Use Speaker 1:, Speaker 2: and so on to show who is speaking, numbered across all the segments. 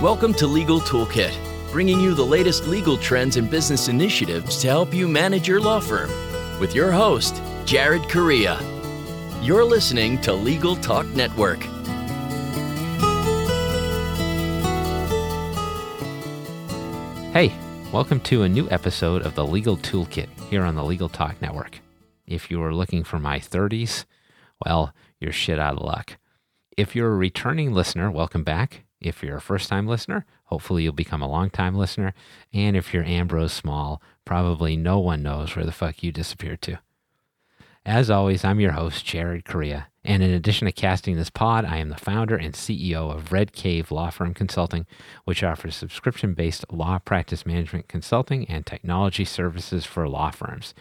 Speaker 1: Welcome to Legal Toolkit, bringing you the latest legal trends and business initiatives to help you manage your law firm. With your host, Jared Correia. You're listening to Legal Talk Network.
Speaker 2: Hey, welcome to a new episode of the Legal Toolkit here on the Legal Talk Network. If you are looking for my 30s, well, you're shit out of luck. If you're a returning listener, welcome back. If you're a first time listener, hopefully you'll become a long time listener. And if you're Ambrose Small, probably no one knows where the fuck you disappeared to. As always, I'm your host, Jared Correia. And in addition to casting this pod, I am the founder and CEO of Red Cave Law Firm Consulting, which offers subscription based law practice management consulting and technology services for law firms.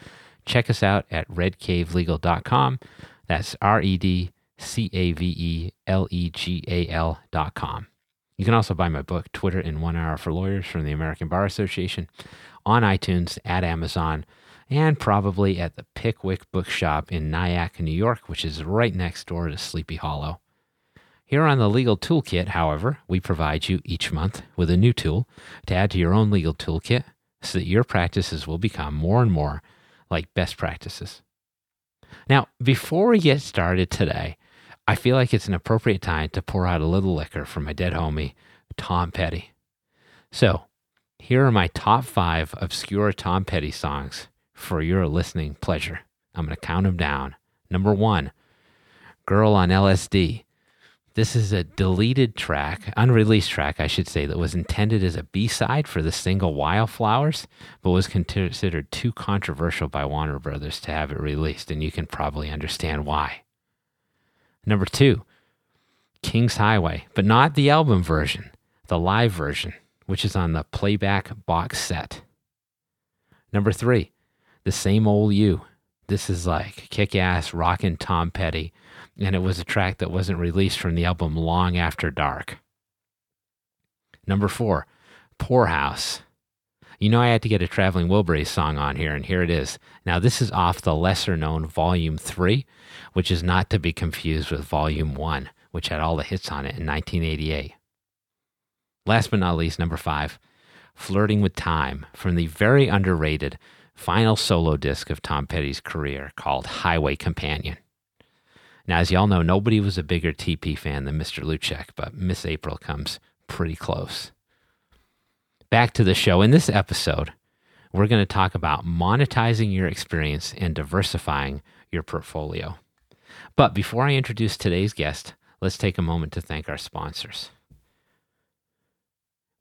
Speaker 2: Check us out at redcavelegal.com. That's R E D C A V E L E G A L.com. You can also buy my book, Twitter in One Hour for Lawyers, from the American Bar Association, on iTunes, at Amazon, and probably at the Pickwick Bookshop in Nyack, New York, which is right next door to Sleepy Hollow. Here on the Legal Toolkit, however, we provide you each month with a new tool to add to your own legal toolkit so that your practices will become more and more like best practices. Now, before we get started today, I feel like it's an appropriate time to pour out a little liquor for my dead homie, Tom Petty. So, here are my top five obscure Tom Petty songs for your listening pleasure. I'm going to count them down. Number one, Girl on LSD. This is a deleted track, unreleased track, I should say, that was intended as a B side for the single Wildflowers, but was considered too controversial by Warner Brothers to have it released, and you can probably understand why. Number two, King's Highway, but not the album version, the live version, which is on the playback box set. Number three, The Same Old You. This is like kick ass rockin' Tom Petty, and it was a track that wasn't released from the album Long After Dark. Number four, Poorhouse. You know, I had to get a Traveling Wilburys song on here, and here it is. Now, this is off the lesser known Volume 3, which is not to be confused with Volume 1, which had all the hits on it in 1988. Last but not least, number five, Flirting with Time from the very underrated final solo disc of Tom Petty's career called Highway Companion. Now, as y'all know, nobody was a bigger TP fan than Mr. Luchek, but Miss April comes pretty close back to the show. In this episode, we're going to talk about monetizing your experience and diversifying your portfolio. But before I introduce today's guest, let's take a moment to thank our sponsors.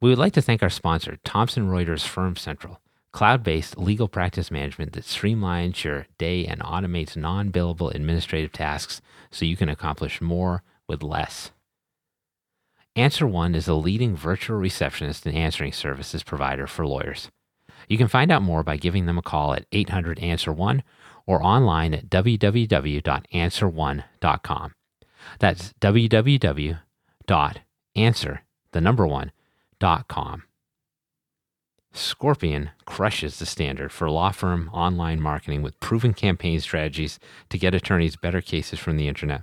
Speaker 2: We would like to thank our sponsor, Thomson Reuters Firm Central, cloud based legal practice management that streamlines your day and automates non billable administrative tasks so you can accomplish more with less. Answer One is a leading virtual receptionist and answering services provider for lawyers. You can find out more by giving them a call at 800 Answer One or online at www.answerone.com. That's www.answer, the number one, dot com. Scorpion crushes the standard for law firm online marketing with proven campaign strategies to get attorneys better cases from the internet.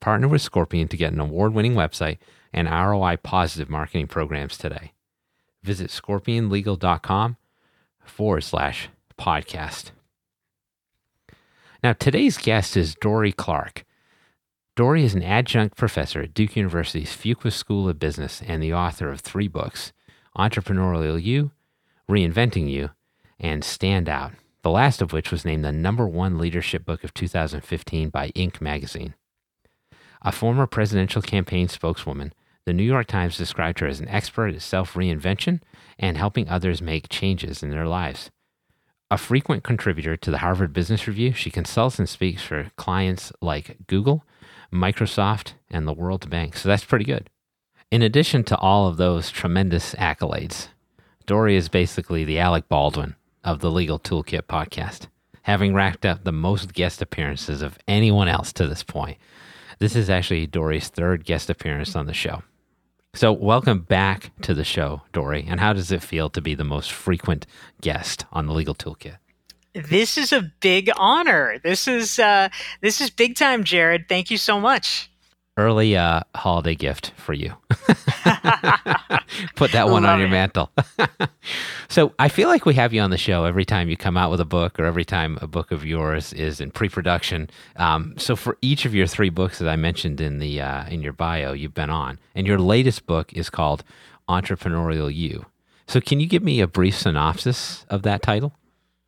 Speaker 2: Partner with Scorpion to get an award winning website and ROI positive marketing programs today. Visit scorpionlegal.com forward slash podcast. Now, today's guest is Dorie Clark. Dorie is an adjunct professor at Duke University's Fuqua School of Business and the author of three books Entrepreneurial You, Reinventing You, and Stand Out, the last of which was named the number one leadership book of 2015 by Inc. magazine. A former presidential campaign spokeswoman, the New York Times described her as an expert at self reinvention and helping others make changes in their lives. A frequent contributor to the Harvard Business Review, she consults and speaks for clients like Google, Microsoft, and the World Bank. So that's pretty good. In addition to all of those tremendous accolades, Dorie is basically the Alec Baldwin of the Legal Toolkit podcast, having racked up the most guest appearances of anyone else to this point. This is actually Dorie's third guest appearance on the show. So, welcome back to the show, Dorie. And how does it feel to be the most frequent guest on the Legal Toolkit?
Speaker 3: This is a big honor. This is uh, this is big time, Jared. Thank you so much.
Speaker 2: Early uh, holiday gift for you. Put that one on your mantle. so I feel like we have you on the show every time you come out with a book or every time a book of yours is in pre-production. Um, so for each of your three books that I mentioned in the uh, in your bio, you've been on, and your latest book is called Entrepreneurial You. So can you give me a brief synopsis of that title?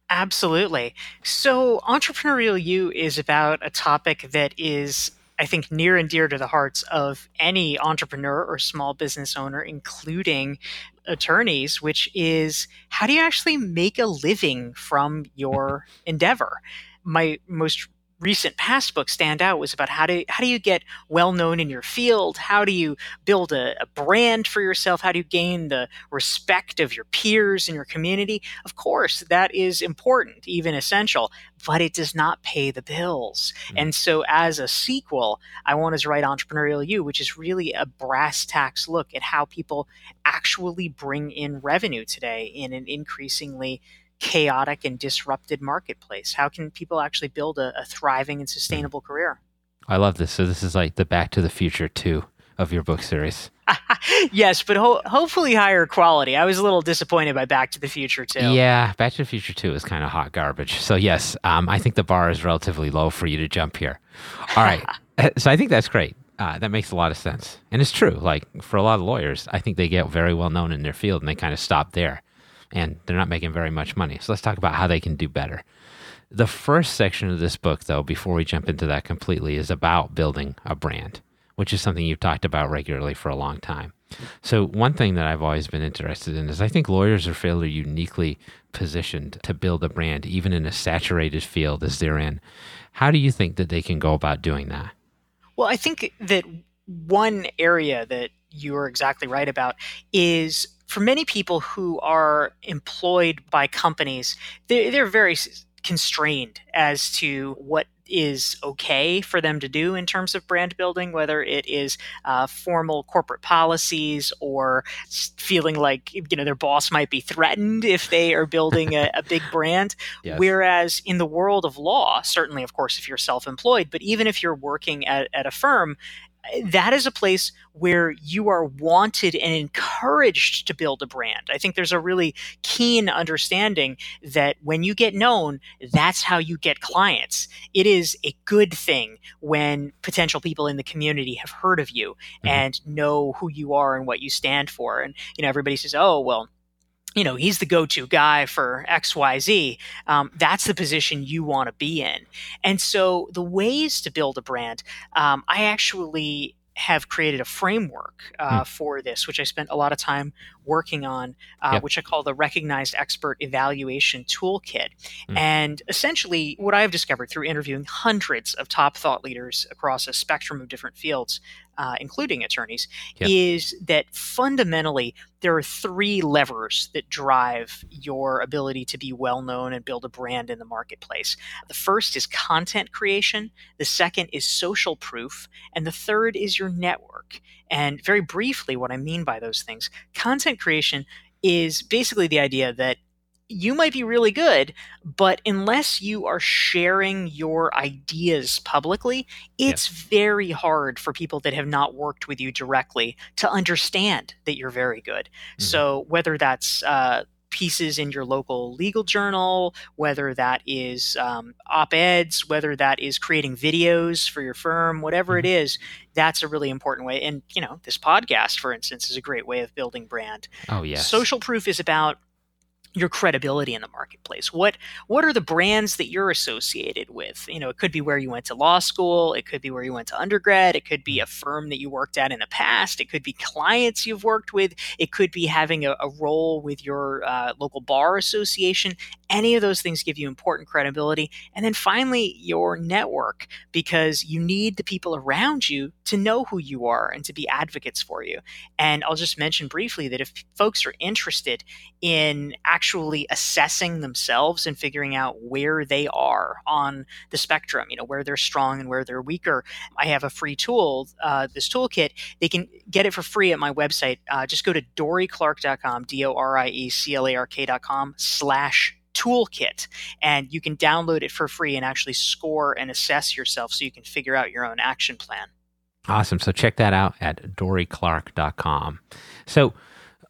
Speaker 3: Absolutely. So, Entrepreneurial You is about a topic that is I think, near and dear to the hearts of any entrepreneur or small business owner, including attorneys, which is how do you actually make a living from your endeavor? My most recent past book stand out was about how do how do you get well known in your field? How do you build a, a, brand for yourself? How do you gain the respect of your peers in your community? Of course that is important even essential but it does not pay the bills. Mm-hmm. and so as a sequel i wanted to write entrepreneurial you which is really a brass tacks look at how people actually bring in revenue today in an increasingly chaotic and disrupted marketplace? How can people actually build a, a thriving and sustainable career?
Speaker 2: I love this. So this is like the Back to the Future two of your book series.
Speaker 3: yes, but ho- hopefully higher quality. I was a little disappointed by Back to the Future too.
Speaker 2: Yeah, Back to the Future two is kind of hot garbage. So yes, um, I think the bar is relatively low for you to jump here. All right, so I think that's great. Uh, that makes a lot of sense, and it's true. Like for a lot of lawyers, I think they get very well known in their field, and they kind of stop there and they're not making very much money. So let's talk about how they can do better. The first section of this book, though, before we jump into that completely, is about building a brand, which is something you've talked about regularly for a long time. So, one thing that I've always been interested in is I think lawyers are fairly uniquely positioned to build a brand, even in a saturated field as they're in. How do you think that they can go about doing that?
Speaker 3: Well, I think that one area that you're exactly right about is for many people who are employed by companies, they're, they're very constrained as to what is okay for them to do in terms of brand building, whether it is uh, formal corporate policies or feeling like you know their boss might be threatened if they are building a, a big brand. Yes. Whereas in the world of law, certainly, of course, if you're self-employed, but even if you're working at, at a firm, that is a place where you are wanted and encouraged to build a brand. I think there's a really keen understanding that when you get known, that's how you get clients. It is a good thing when potential people in the community have heard of you mm-hmm. and know who you are and what you stand for. And, you know, everybody says, oh, well, you know he's the go-to guy for xyz um, that's the position you want to be in and so the ways to build a brand um, i actually have created a framework uh, mm. for this, which I spent a lot of time working on, uh, yep. which I call the Recognized Expert Evaluation Toolkit. Mm. And essentially, what I've discovered through interviewing hundreds of top thought leaders across a spectrum of different fields, uh, including attorneys, yep. is that fundamentally there are three levers that drive your ability to be well known and build a brand in the marketplace. The first is content creation, the second is social proof, and the third is your network. And very briefly, what I mean by those things content creation is basically the idea that you might be really good, but unless you are sharing your ideas publicly, it's yeah. very hard for people that have not worked with you directly to understand that you're very good. Mm-hmm. So, whether that's uh, pieces in your local legal journal, whether that is um, op eds, whether that is creating videos for your firm, whatever mm-hmm. it is, that's a really important way. And, you know, this podcast, for instance, is a great way of building brand.
Speaker 2: Oh, yes.
Speaker 3: Social proof is about your credibility in the marketplace. What what are the brands that you're associated with? You know, it could be where you went to law school, it could be where you went to undergrad, it could be a firm that you worked at in the past, it could be clients you've worked with, it could be having a, a role with your uh, local bar association. Any of those things give you important credibility. And then finally, your network, because you need the people around you to know who you are and to be advocates for you. And I'll just mention briefly that if folks are interested in actually assessing themselves and figuring out where they are on the spectrum, you know, where they're strong and where they're weaker. I have a free tool, uh, this toolkit. They can get it for free at my website. Uh, just go to dorieclark.com, D O R I E C L A R K.com slash toolkit and you can download it for free and actually score and assess yourself so you can figure out your own action plan.
Speaker 2: Awesome. So check that out at dorieclark.com. So,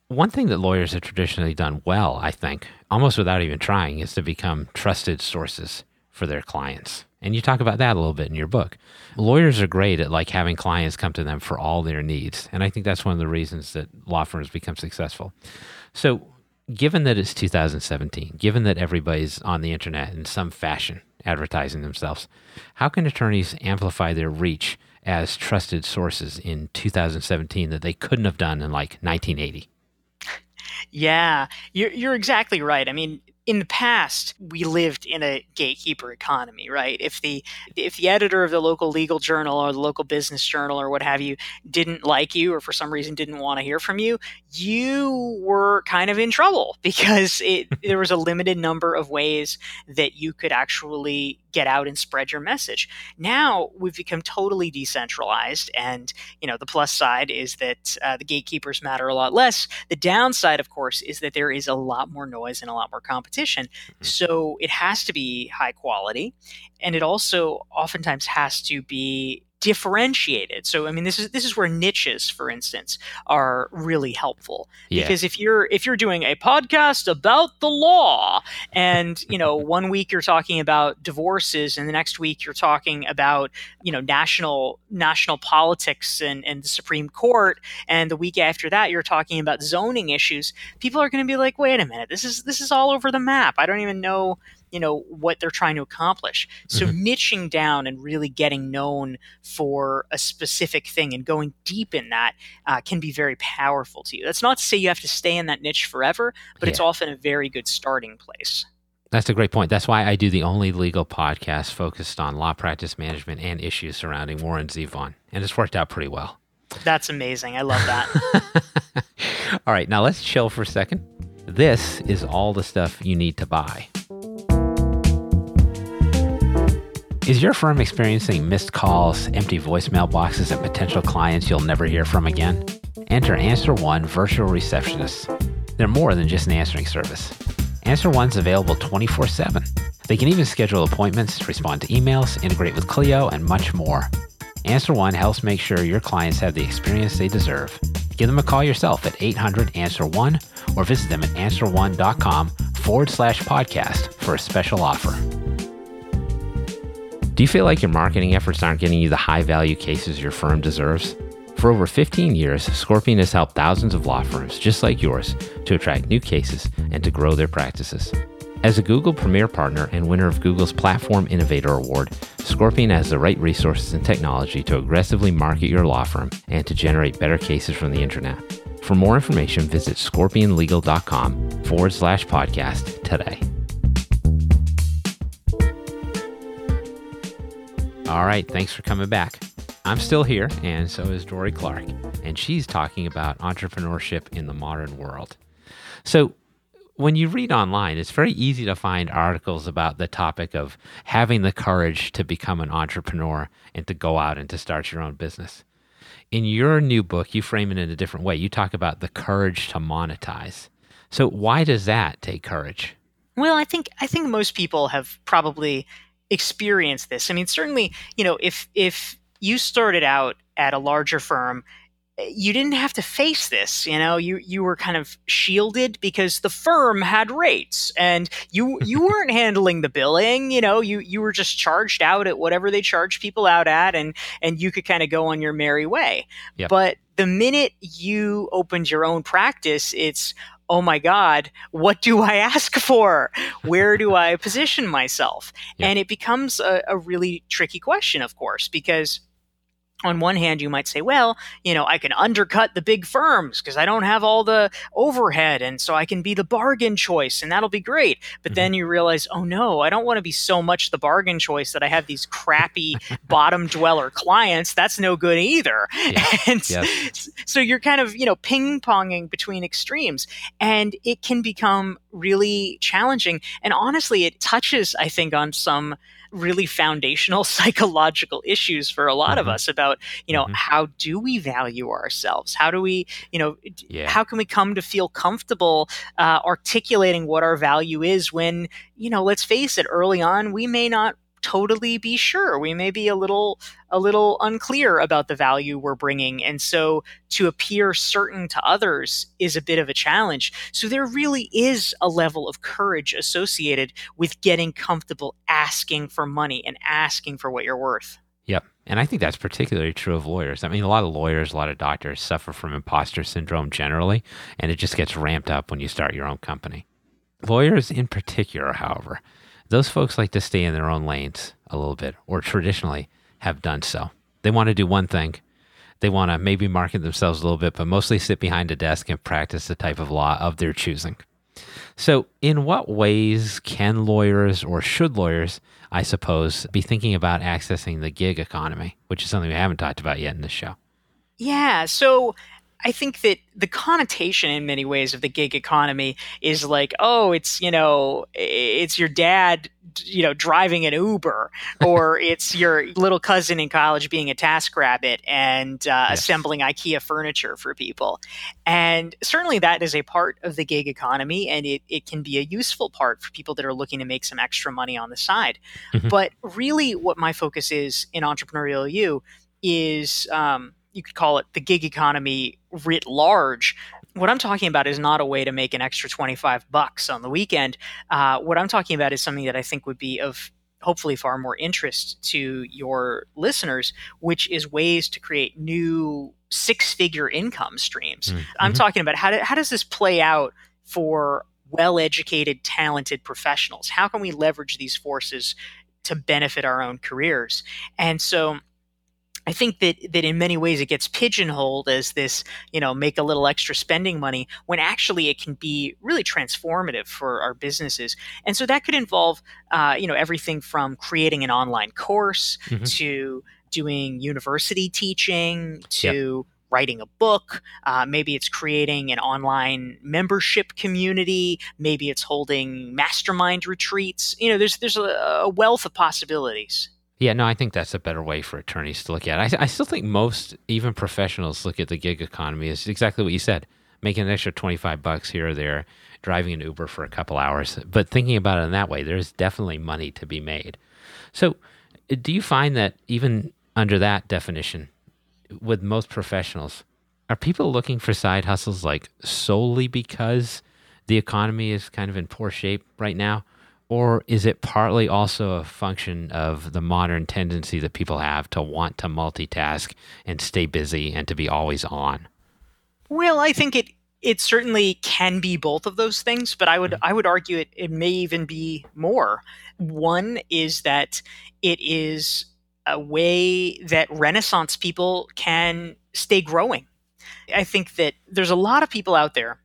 Speaker 2: one thing that lawyers have traditionally done well, I think, almost without even trying, is to become trusted sources for their clients. And you talk about that a little bit in your book. Lawyers are great at like having clients come to them for all their needs. And I think that's one of the reasons that law firms become successful. So, given that it's 2017, given that everybody's on the internet in some fashion advertising themselves, how can attorneys amplify their reach as trusted sources in 2017 that they couldn't have done in like 1980?
Speaker 3: Yeah, you're, you're exactly right. I mean, in the past we lived in a gatekeeper economy right if the if the editor of the local legal journal or the local business journal or what have you didn't like you or for some reason didn't want to hear from you you were kind of in trouble because it there was a limited number of ways that you could actually get out and spread your message. Now we've become totally decentralized, and you know the plus side is that uh, the gatekeepers matter a lot less. The downside, of course, is that there is a lot more noise and a lot more competition. Mm-hmm. So it has to be high quality, and it also oftentimes has to be differentiated. So I mean this is this is where niches for instance are really helpful yeah. because if you're if you're doing a podcast about the law and you know one week you're talking about divorces and the next week you're talking about you know national national politics and and the Supreme Court and the week after that you're talking about zoning issues people are going to be like wait a minute this is this is all over the map I don't even know you know what they're trying to accomplish so mm-hmm. niching down and really getting known for a specific thing and going deep in that uh, can be very powerful to you that's not to say you have to stay in that niche forever but yeah. it's often a very good starting place
Speaker 2: that's a great point. That's why I do the only legal podcast focused on law practice management and issues surrounding Warren Zevon. And it's worked out pretty well.
Speaker 3: That's amazing. I love that.
Speaker 2: all right, now let's chill for a second. This is all the stuff you need to buy. Is your firm experiencing missed calls, empty voicemail boxes, and potential clients you'll never hear from again? Enter Answer One Virtual Receptionists. They're more than just an answering service. Answer One's available 24 7. They can even schedule appointments, respond to emails, integrate with Clio, and much more. Answer One helps make sure your clients have the experience they deserve. Give them a call yourself at 800 Answer One or visit them at answerone.com forward slash podcast for a special offer. Do you feel like your marketing efforts aren't getting you the high value cases your firm deserves? For over 15 years, Scorpion has helped thousands of law firms just like yours to attract new cases and to grow their practices. As a Google Premier Partner and winner of Google's Platform Innovator Award, Scorpion has the right resources and technology to aggressively market your law firm and to generate better cases from the internet. For more information, visit scorpionlegal.com forward slash podcast today. All right, thanks for coming back. I'm still here, and so is Dorie Clark, and she's talking about entrepreneurship in the modern world. So, when you read online, it's very easy to find articles about the topic of having the courage to become an entrepreneur and to go out and to start your own business. In your new book, you frame it in a different way. You talk about the courage to monetize. So, why does that take courage?
Speaker 3: Well, I think I think most people have probably experience this. I mean, certainly, you know, if if you started out at a larger firm, you didn't have to face this. You know, you you were kind of shielded because the firm had rates, and you you weren't handling the billing. You know, you you were just charged out at whatever they charge people out at, and and you could kind of go on your merry way. Yep. But the minute you opened your own practice, it's oh my God, what do I ask for? Where do I position myself? Yeah. And it becomes a, a really tricky question, of course, because on one hand, you might say, well, you know, I can undercut the big firms because I don't have all the overhead. And so I can be the bargain choice and that'll be great. But mm-hmm. then you realize, oh no, I don't want to be so much the bargain choice that I have these crappy bottom dweller clients. That's no good either. Yeah. And yes. so you're kind of, you know, ping ponging between extremes and it can become really challenging. And honestly, it touches, I think, on some really foundational psychological issues for a lot mm-hmm. of us about you know mm-hmm. how do we value ourselves how do we you know yeah. how can we come to feel comfortable uh, articulating what our value is when you know let's face it early on we may not totally be sure. We may be a little a little unclear about the value we're bringing, and so to appear certain to others is a bit of a challenge. So there really is a level of courage associated with getting comfortable asking for money and asking for what you're worth.
Speaker 2: Yep. And I think that's particularly true of lawyers. I mean, a lot of lawyers, a lot of doctors suffer from imposter syndrome generally, and it just gets ramped up when you start your own company. Lawyers in particular, however, those folks like to stay in their own lanes a little bit, or traditionally have done so. They want to do one thing. They want to maybe market themselves a little bit, but mostly sit behind a desk and practice the type of law of their choosing. So, in what ways can lawyers or should lawyers, I suppose, be thinking about accessing the gig economy, which is something we haven't talked about yet in this show?
Speaker 3: Yeah. So, I think that the connotation in many ways of the gig economy is like, oh, it's, you know, it's your dad, you know, driving an Uber, or it's your little cousin in college being a TaskRabbit and uh, yes. assembling IKEA furniture for people. And certainly that is a part of the gig economy, and it, it can be a useful part for people that are looking to make some extra money on the side. Mm-hmm. But really, what my focus is in Entrepreneurial You is, um, you could call it the gig economy writ large. What I'm talking about is not a way to make an extra 25 bucks on the weekend. Uh, what I'm talking about is something that I think would be of hopefully far more interest to your listeners, which is ways to create new six figure income streams. Mm-hmm. I'm talking about how, do, how does this play out for well educated, talented professionals? How can we leverage these forces to benefit our own careers? And so I think that that in many ways it gets pigeonholed as this, you know, make a little extra spending money when actually it can be really transformative for our businesses. And so that could involve, uh, you know, everything from creating an online course mm-hmm. to doing university teaching to yep writing a book. Uh, maybe it's creating an online membership community. Maybe it's holding mastermind retreats. You know, there's there's a, a wealth of possibilities.
Speaker 2: Yeah, no, I think that's a better way for attorneys to look at it. I, I, still think most, even professionals, look at the gig economy as exactly what you said making an extra 25 bucks here or there, driving an Uber for a couple hours. But thinking about it in that way, there's definitely money to be made. So, do you find that even under that definition, with most professionals, are people looking for side hustles like solely because the economy is kind of in poor shape right now? Or is it partly also a function of the modern tendency that people have to want to multitask and stay busy and to be always on?
Speaker 3: Well, I think it it certainly can be both of those things, but I would mm-hmm. I would argue it, it may even be more. One is that it is a way that Renaissance people can stay growing. I think that there's a lot of people out there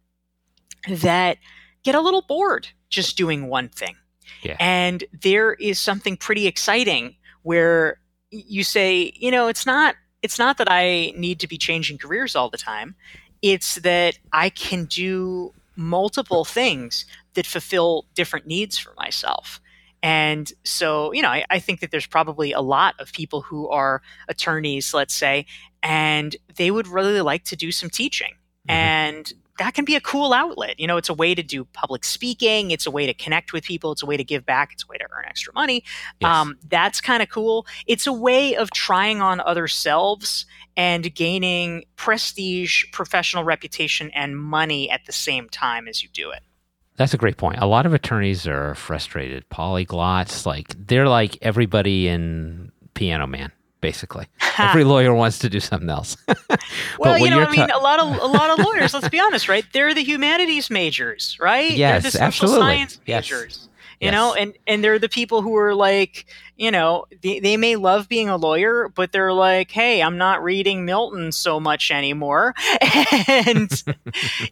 Speaker 3: that get a little bored just doing one thing. Yeah. And there is something pretty exciting where you say, you know, it's not it's not that I need to be changing careers all the time. It's that I can do multiple things that fulfill different needs for myself. And so, you know, I, I, think that there's probably a lot of people who are attorneys, let's say, and they would really like to do some teaching. Mm-hmm. And that can be a cool outlet. You know, it's a way to do public speaking. It's a way to connect with people. It's a way to give back. It's a way to earn extra money. Yes. Um, that's kind of cool. It's a way of trying on other selves and gaining prestige, professional reputation, and money at the same time as you do it.
Speaker 2: That's a great point. A lot of attorneys are frustrated polyglots. Like they're like everybody in Piano Man basically. Every lawyer wants to do something else.
Speaker 3: well, you know, I mean, a lot of a lot of lawyers. let's be honest, right? They're the humanities majors, right?
Speaker 2: Yes,
Speaker 3: they're the
Speaker 2: social absolutely.
Speaker 3: science majors. Yes. You yes. know, and and they're the people who are like, you know, they, they may love being a lawyer, but they're like, hey, I'm not reading Milton so much anymore, and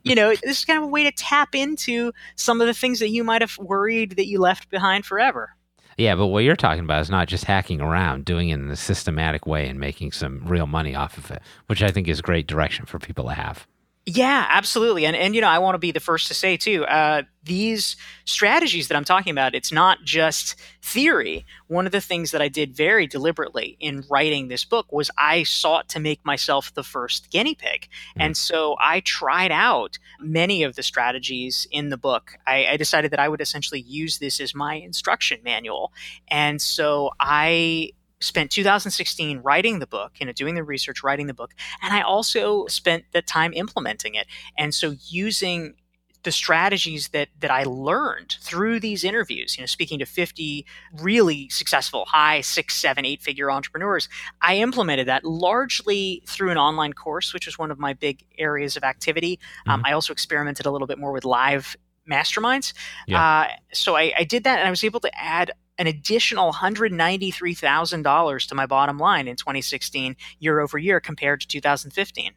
Speaker 3: you know, this is kind of a way to tap into some of the things that you might have worried that you left behind forever.
Speaker 2: Yeah, but what you're talking about is not just hacking around, doing it in a systematic way and making some real money off of it, which I think is great direction for people to have.
Speaker 3: Yeah, absolutely. And and you know, I want to be the first to say too, uh, these strategies that I'm talking about, it's not just theory. One of the things that I did very deliberately in writing this book was I sought to make myself the first guinea pig. Mm. And so I tried out many of the strategies in the book. I, I decided that I would essentially use this as my instruction manual. And so I spent 2016 writing the book, you know, doing the research, writing the book, and I also spent the time implementing it. And so using the strategies that that I learned through these interviews, you know, speaking to 50 really successful high six, seven, eight figure entrepreneurs, I implemented that largely through an online course, which was one of my big areas of activity. Um, mm-hmm. Um, I also experimented a little bit more with live masterminds. Yeah. Uh, so I, I did that, and I was able to add an additional $193,000 to my bottom line in 2016 year over year compared to 2015.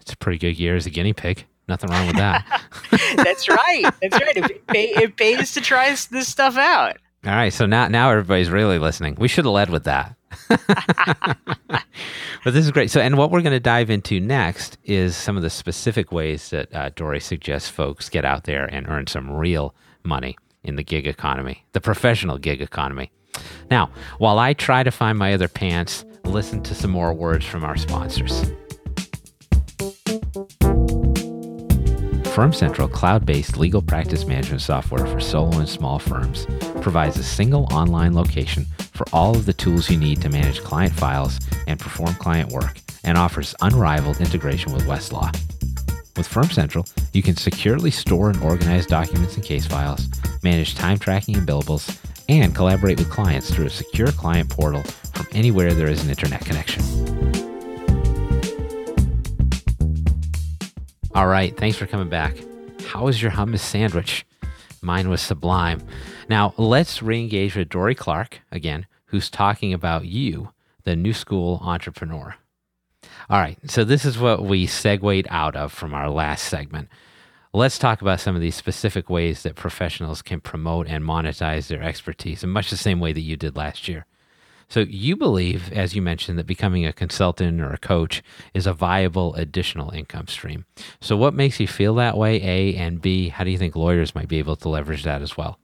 Speaker 2: It's a pretty good year as a guinea pig. Nothing wrong with that.
Speaker 3: That's right. That's right. It, pay, it pays to try this stuff out.
Speaker 2: All right. So now, now everybody's really listening. We should have led with that. but this is great. So, and what we're going to dive into next is some of the specific ways that uh, Dorie suggests folks get out there and earn some real money in the gig economy, the professional gig economy. Now, while I try to find my other pants, listen to some more words from our sponsors. Firm Central cloud based legal practice management software for solo and small firms provides a single online location for all of the tools you need to manage client files and perform client work and offers unrivaled integration with Westlaw. With Firm Central, you can securely store and organize documents and case files, manage time tracking and billables, and collaborate with clients through a secure client portal from anywhere there is an internet connection. All right, thanks for coming back. How was your hummus sandwich? Mine was sublime. Now, let's re engage with Dorie Clark again, who's talking about you, the new school entrepreneur. All right. So this is what we segued out of from our last segment. Let's talk about some of these specific ways that professionals can promote and monetize their expertise in much the same way that you did last year. So you believe, as you mentioned, that becoming a consultant or a coach is a viable additional income stream. So what makes you feel that way? A and B, how do you think lawyers might be able to leverage that as well?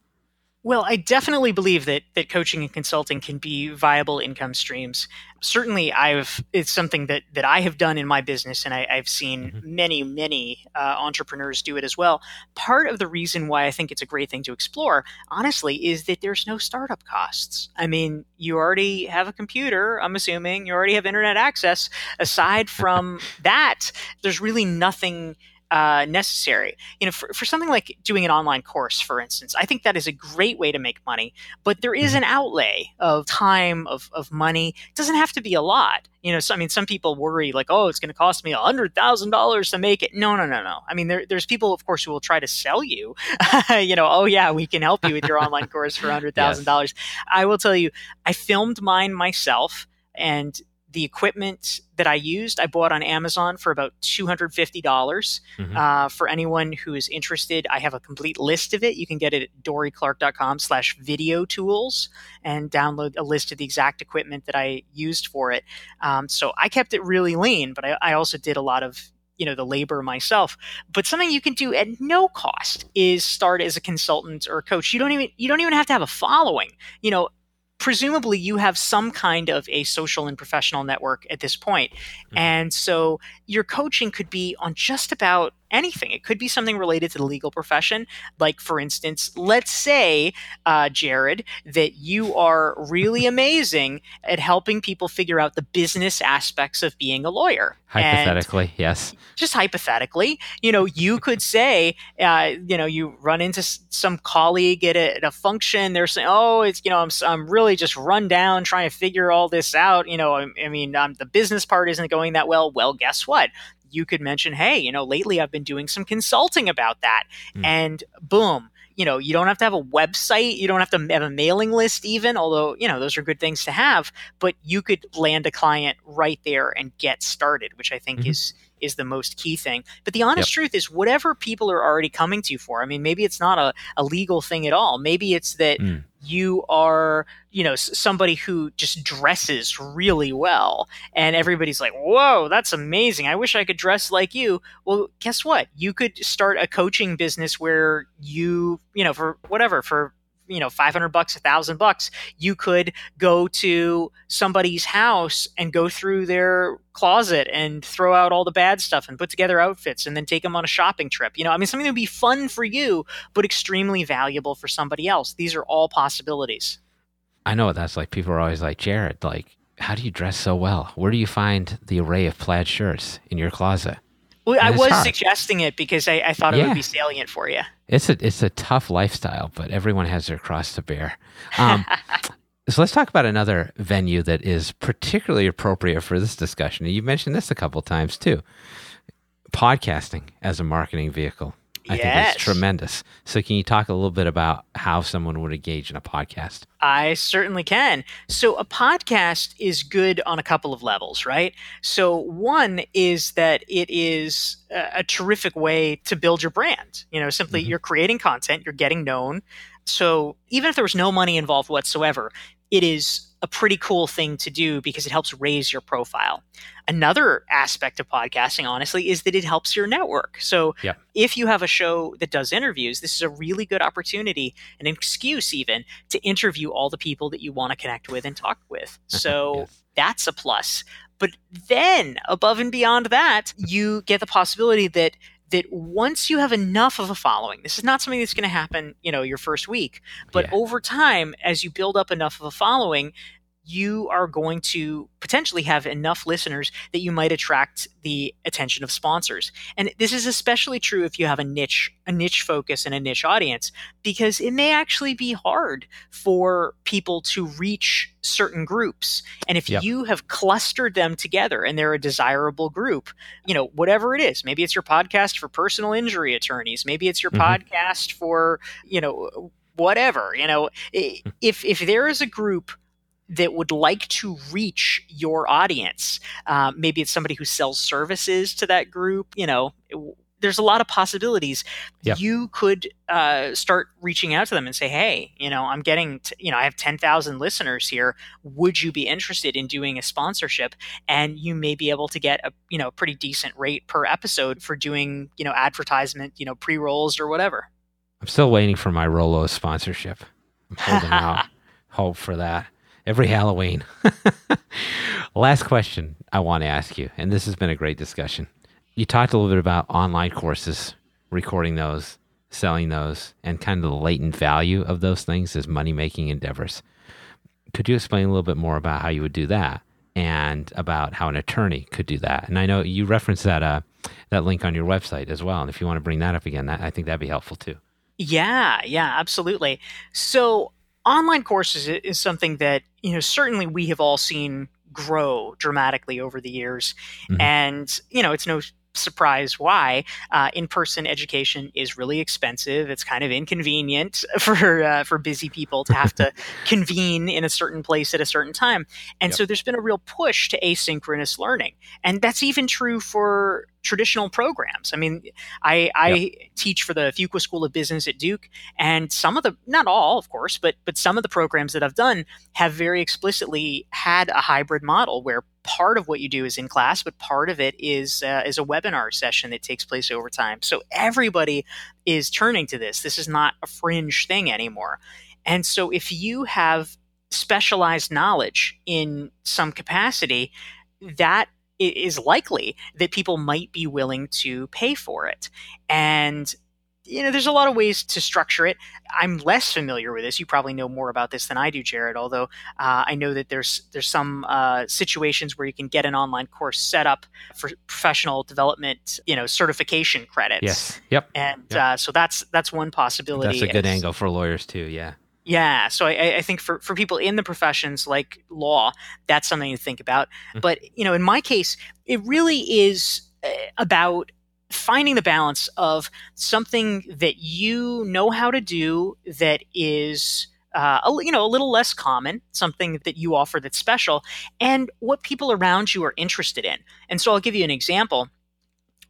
Speaker 3: Well, I definitely believe that that coaching and consulting can be viable income streams. Certainly, I've it's something that that I have done in my business, and I, have seen mm-hmm. many, many uh, entrepreneurs do it as well. Part of the reason why I think it's a great thing to explore, honestly, is that there's no startup costs. I mean, you already have a computer. I'm assuming you already have internet access. Aside from that, there's really nothing uh, necessary. You know, for, for something like doing an online course, for instance, I think that is a great way to make money. But there is mm-hmm. an outlay of time, of, of money. It doesn't have to be a lot. You know, so, I mean, some people worry like, oh, it's going to cost me a hundred thousand dollars to make it. No, no, no, no. I mean, there, there's people, of course, who will try to sell you. you know, oh yeah, we can help you with your online course for a hundred thousand yes. dollars. I will tell you, I filmed mine myself, and the equipment that I used, I bought on Amazon for about $250. mm hmm uh, for anyone who is interested, I have a complete list of it. You can get it at dorieclark.com slash video tools and download a list of the exact equipment that I used for it. Um, so I kept it really lean, but I, I also did a lot of you know the labor myself but something you can do at no cost is start as a consultant or a coach you don't even you don't even have to have a following you know presumably you have some kind of a social and professional network at this point. Mm-hmm. And so your coaching could be on just about anything. It could be something related to the legal profession. Like, for instance, let's say, uh, Jared, that you are really amazing at helping people figure out the business aspects of being a lawyer.
Speaker 2: Hypothetically, and yes.
Speaker 3: Just hypothetically, you know, you could say, uh, you know, you run into some colleague at a, at a, function. They're saying, "Oh, it's you know, I'm I'm really just run down trying to figure all this out." You know, I, I mean, um, the business part isn't going that well. Well, guess what? You could mention, hey, you know, lately I've been doing some consulting about that. Mm. And boom, you know, you don't have to have a website, you don't have to have a mailing list, even, although, you know, those are good things to have, but you could land a client right there and get started, which I think mm-hmm. is is the most key thing. But the honest yep. truth is, whatever people are already coming to you for, I mean, maybe it's not a, a legal thing at all. Maybe it's that mm. You are you know somebody who just dresses really well and everybody's like whoa that's amazing. I wish i could dress like you. Well guess what? You could start a coaching business where you you know for whatever for you know 500 bucks a thousand bucks you could go to somebody's house and go through their closet and throw out all the bad stuff and put together outfits and then take them on a shopping trip you know? I mean something that would be fun for you but extremely valuable for somebody else. These are all possibilities.
Speaker 2: I know that's like people are always like jared like how do you dress so well? Where do you find the array of plaid shirts in your closet
Speaker 3: well, I was hard. suggesting it because I, I thought it yeah. would be salient for you.
Speaker 2: It's a it's a tough lifestyle, but everyone has their cross to bear. Um, so let's talk about another venue that is particularly appropriate for this discussion. You mentioned this a couple times too. Podcasting as a marketing vehicle. I yes. think it's tremendous. So, can you talk a little bit about how someone would engage in a podcast?
Speaker 3: I certainly can. So, a podcast is good on a couple of levels, right? So, one is that it is a, a terrific way to build your brand. You know, simply mm-hmm. you're creating content, you're getting known. So, even if there was no money involved whatsoever, it is a pretty cool thing to do because it helps raise your profile. Another aspect of podcasting, honestly, is that it helps your network. So yep. if you have a show that does interviews, this is a really good opportunity, an excuse even, to interview all the people that you want to connect with and talk with. So yes. that's a plus. But then, above and beyond that, you get the possibility that that once you have enough of a following, this is not something that's going to happen, you know, your first week, but yeah. over time, as you build up enough of a following, you are going to potentially have enough listeners that you might attract the attention of sponsors. And this is especially true if you have a niche, a niche focus and a niche audience, because it may actually be hard for people to reach certain groups. And if yep. you have clustered them together and they're a desirable group, you know, whatever it is, maybe it's your podcast for personal injury attorneys, maybe it's your mm-hmm. podcast for, you know, whatever, you know, if if there is a group that would like to reach your audience. Uh, maybe it's somebody who sells services to that group. You know, it, there's a lot of possibilities. Yep. You could uh, start reaching out to them and say, "Hey, you know, I'm getting, t- you know, I have 10,000 listeners here. Would you be interested in doing a sponsorship?" And you may be able to get a, you know, pretty decent rate per episode for doing, you know, advertisement, you know, pre rolls or whatever.
Speaker 2: I'm still waiting for my Rolo sponsorship. I'm holding out hope for that every Halloween. Last question I want to ask you, and this has been a great discussion. You talked a little bit about online courses, recording those, selling those, and kind of the latent value of those things as money making endeavors. Could you explain a little bit more about how you would do that and about how an attorney could do that? And I know you referenced that uh, that link on your website as well. And if you want to bring that up again, that, I think that'd be helpful too.
Speaker 3: Yeah, yeah, absolutely. So online courses is something that you know certainly we have all seen grow dramatically over the years mm-hmm. and you know it's no surprise why uh, in-person education is really expensive it's kind of inconvenient for uh, for busy people to have to convene in a certain place at a certain time and yep. so there's been a real push to asynchronous learning and that's even true for traditional programs. I mean, I, I yep. teach for the Fuqua School of Business at Duke, and some of the, not all, of course, but but some of the programs that I've done have very explicitly had a hybrid model where part of what you do is in class, but part of it is uh, is a webinar session that takes place over time. So everybody is turning to this. This is not a fringe thing anymore. And so if you have specialized knowledge in some capacity, that it is likely that people might be willing to pay for it. And you know, there's a lot of ways to structure it. I'm less familiar with this. You probably know more about this than I do, Jared. Although uh, I know that there's there's some uh, situations where you can get an online course set up for professional development, you know, certification credits.
Speaker 2: Yes. Yep.
Speaker 3: And
Speaker 2: yep.
Speaker 3: Uh, so that's that's one possibility.
Speaker 2: That's a good angle for lawyers too. Yeah.
Speaker 3: Yeah, so I, I, think for, for people in the professions like law, that's something to think about. Mm-hmm. But you know, in my case, it really is uh, about finding the balance of something that you know how to do that is uh, a, you know a little less common, something that you offer that's special, and what people around you are interested in. And so I'll give you an example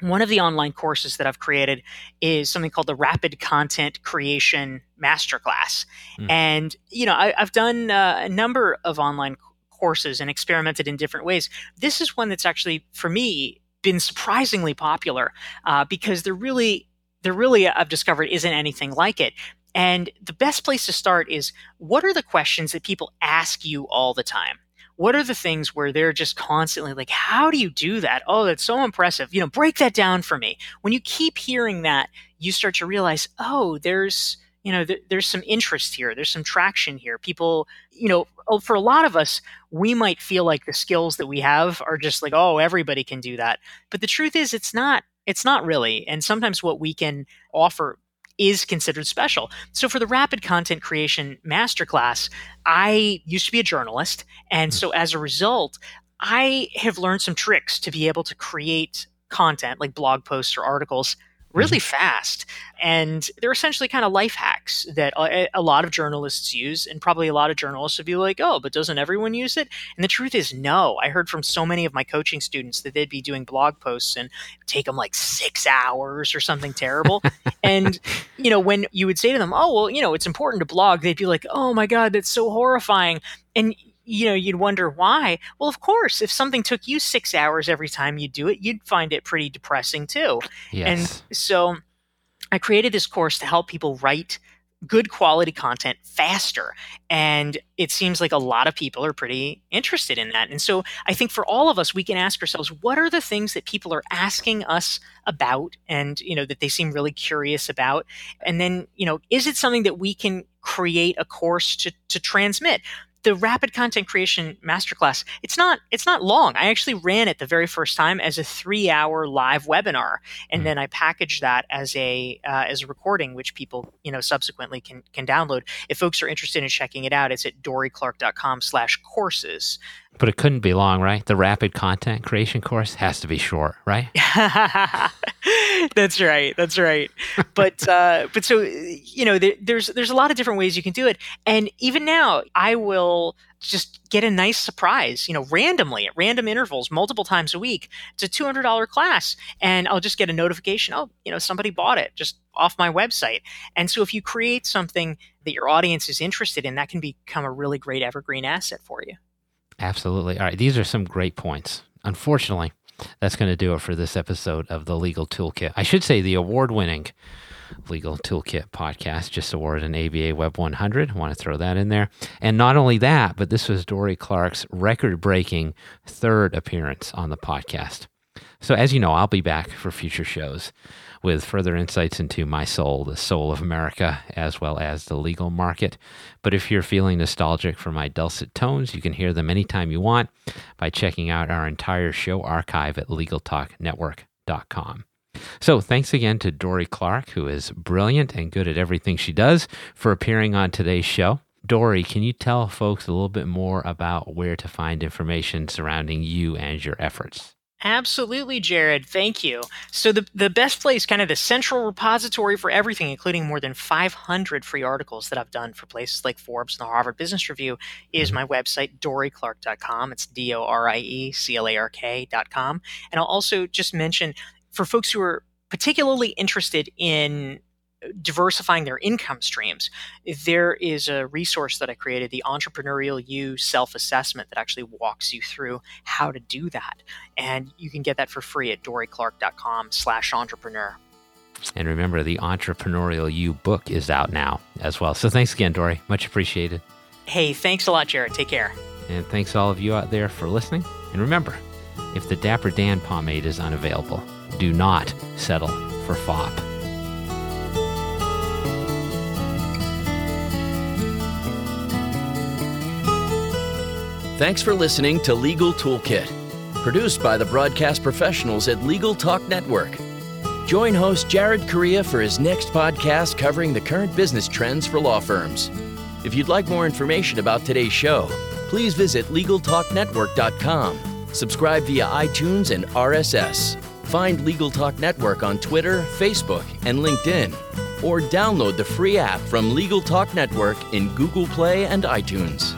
Speaker 3: one of the online courses that I've created is something called the Rapid Content Creation Masterclass. Mm. And, you know, I, have done uh, a number of online courses and experimented in different ways. This is one that's actually, for me, been surprisingly popular uh, because there really, there really, I've discovered, isn't anything like it. And the best place to start is what are the questions that people ask you all the time? What are the things where they're just constantly like how do you do that? Oh that's so impressive. You know break that down for me. When you keep hearing that you start to realize oh there's you know th- there's some interest here. There's some traction here. People you know oh, for a lot of us we might feel like the skills that we have are just like oh everybody can do that. But the truth is it's not it's not really. And sometimes what we can offer is considered special. So for the rapid content creation masterclass, I used to be a journalist. And hmm. so as a result, I have learned some tricks to be able to create content like blog posts or articles really mm-hmm. fast. And they're essentially kind of life hacks that a, a, lot of journalists use. And probably a lot of journalists would be like, oh, but doesn't everyone use it? And the truth is, no. I heard from so many of my coaching students that they'd be doing blog posts and take them like six hours or something terrible. and, you know, when you would say to them, oh, well, you know, it's important to blog, they'd be like, oh my God, that's so horrifying. And you know, you'd wonder why. Well, of course, if something took you six hours every time you do it, you'd find it pretty depressing too. Yes. And so I created this course to help people write good quality content faster. And it seems like a lot of people are pretty interested in that. And so I think for all of us, we can ask ourselves, what are the things that people are asking us about and, you know, that they seem really curious about? And then, you know, is it something that we can create a course to, to transmit? The rapid content creation masterclass it's not it's not long. I actually ran it the very first time as a three hour live webinar and mm. then i packaged that as a uh, as a recording which people you know subsequently can can download. If folks are interested in checking it out it's at dorieclark.com slash courses
Speaker 2: but it couldn't be long, right? The rapid content creation course has to be short, right?
Speaker 3: that's right. That's right. But uh, but so you know, there, there's there's a lot of different ways you can do it, and even now, I will just get a nice surprise, you know, randomly at random intervals, multiple times a week. It's a two hundred dollar class, and I'll just get a notification. Oh, you know, somebody bought it just off my website. And so, if you create something that your audience is interested in, that can become a really great evergreen asset for you.
Speaker 2: Absolutely. All right. These are some great points. Unfortunately, that's going to do it for this episode of the Legal Toolkit. I should say the award winning Legal Toolkit podcast just awarded an ABA Web 100. I want to throw that in there. And not only that, but this was Dorie Clark's record breaking third appearance on the podcast. So, as you know, I'll be back for future shows with further insights into my soul, the soul of America, as well as the legal market. But if you're feeling nostalgic for my dulcet tones, you can hear them anytime you want by checking out our entire show archive at LegalTalkNetwork.com. So, thanks again to Dorie Clark, who is brilliant and good at everything she does, for appearing on today's show. Dorie, can you tell folks a little bit more about where to find information surrounding you and your efforts?
Speaker 3: Absolutely, Jared. Thank you. So the the best place, kind of the central repository for everything, including more than 500 free articles that I've done for places like Forbes and the Harvard Business Review, is mm-hmm. my website, dorieclark.com. It's D O R I E C L A R K.com. And I'll also just mention for folks who are particularly interested in diversifying their income streams, there is a resource that I created, the Entrepreneurial You Self Assessment, that actually walks you through how to do that. And you can get that for free at dorieclark.com slash entrepreneur.
Speaker 2: And remember, the Entrepreneurial You book is out now as well. So thanks again, Dorie. Much appreciated.
Speaker 3: Hey, thanks a lot, Jared. Take care.
Speaker 2: And thanks all of you out there for listening. And remember, if the Dapper Dan pomade is unavailable, do not settle for FOP.
Speaker 1: Thanks for listening to Legal Toolkit, produced by the broadcast professionals at Legal Talk Network. Join host Jared Correia for his next podcast covering the current business trends for law firms. If you'd like more information about today's show, please visit LegalTalkNetwork.com. Subscribe via iTunes and RSS. Find Legal Talk Network on Twitter, Facebook, and LinkedIn. Or download the free app from Legal Talk Network in Google Play and iTunes.